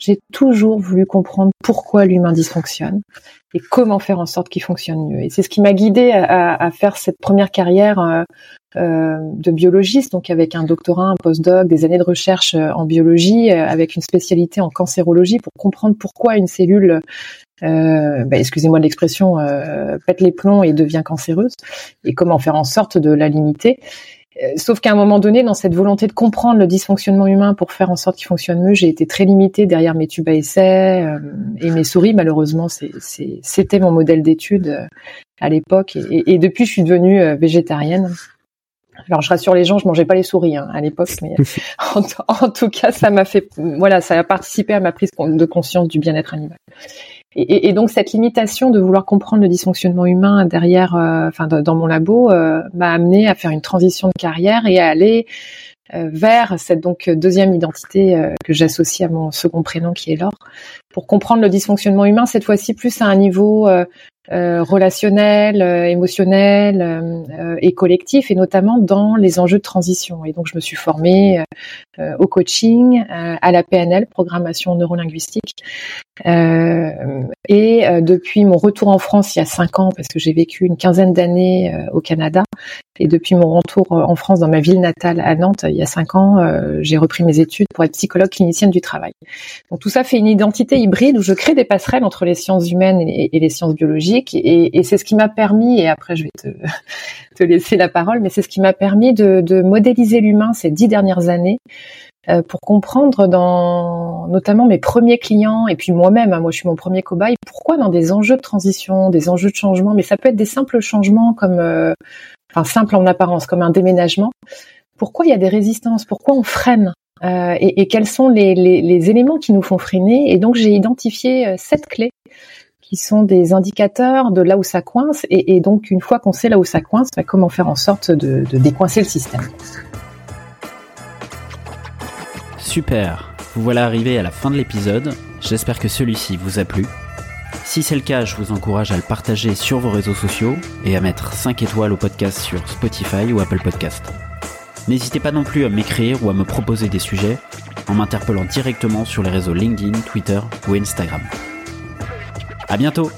J'ai toujours voulu comprendre pourquoi l'humain dysfonctionne et comment faire en sorte qu'il fonctionne mieux. Et c'est ce qui m'a guidée à, à faire cette première carrière euh, euh, de biologiste, donc avec un doctorat, un postdoc, des années de recherche euh, en biologie, euh, avec une spécialité en cancérologie pour comprendre pourquoi une cellule, bah, excusez-moi de l'expression, pète les plombs et devient cancéreuse, et comment faire en sorte de la limiter. Euh, Sauf qu'à un moment donné, dans cette volonté de comprendre le dysfonctionnement humain pour faire en sorte qu'il fonctionne mieux, j'ai été très limitée derrière mes tubes à essai euh, et mes souris. Malheureusement, c'était mon modèle d'étude euh, à l'époque. Et, et- et depuis, je suis devenue euh, végétarienne. Alors, je rassure les gens, je mangeais pas les souris hein, à l'époque, mais en, en tout cas, ça m'a fait, voilà, ça a participé à ma prise de conscience du bien-être animal. Et, donc cette limitation de vouloir comprendre le dysfonctionnement humain derrière, euh, enfin dans, mon labo, euh, m'a amené à faire une transition de carrière et à aller euh, vers cette donc deuxième identité que j'associe à mon second prénom qui est Laure, pour comprendre le dysfonctionnement humain cette fois-ci plus à un niveau relationnel, émotionnel et collectif, et notamment dans les enjeux de transition. Et donc je me suis formée au coaching, à la PNL, programmation neurolinguistique, et euh, depuis mon retour en France il y a cinq ans, parce que j'ai vécu une quinzaine d'années euh, au Canada, et depuis mon retour euh, en France dans ma ville natale à Nantes il y a cinq ans, euh, j'ai repris mes études pour être psychologue clinicienne du travail. Donc tout ça fait une identité hybride où je crée des passerelles entre les sciences humaines et, les sciences biologiques, et, et c'est ce qui m'a permis, et après je vais te, te laisser la parole, mais c'est ce qui m'a permis de, de modéliser l'humain ces dix dernières années euh, pour comprendre dans notamment mes premiers clients et puis moi-même, hein, moi je suis mon premier cobaye, pourquoi dans des enjeux de transition, des enjeux de changement, mais ça peut être des simples changements comme, euh, enfin simples en apparence, comme un déménagement, pourquoi il y a des résistances, pourquoi on freine euh, et, et quels sont les, les, les éléments qui nous font freiner? Et donc j'ai identifié euh, sept clés qui sont des indicateurs de là où ça coince et, et donc une fois qu'on sait là où ça coince, bah, comment faire en sorte de, de décoincer le système. Super, vous voilà arrivé à la fin de l'épisode, j'espère que celui-ci vous a plu. Si c'est le cas, je vous encourage à le partager sur vos réseaux sociaux et à mettre 5 étoiles au podcast sur Spotify ou Apple Podcast. N'hésitez pas non plus à m'écrire ou à me proposer des sujets en m'interpellant directement sur les réseaux LinkedIn, Twitter ou Instagram. À bientôt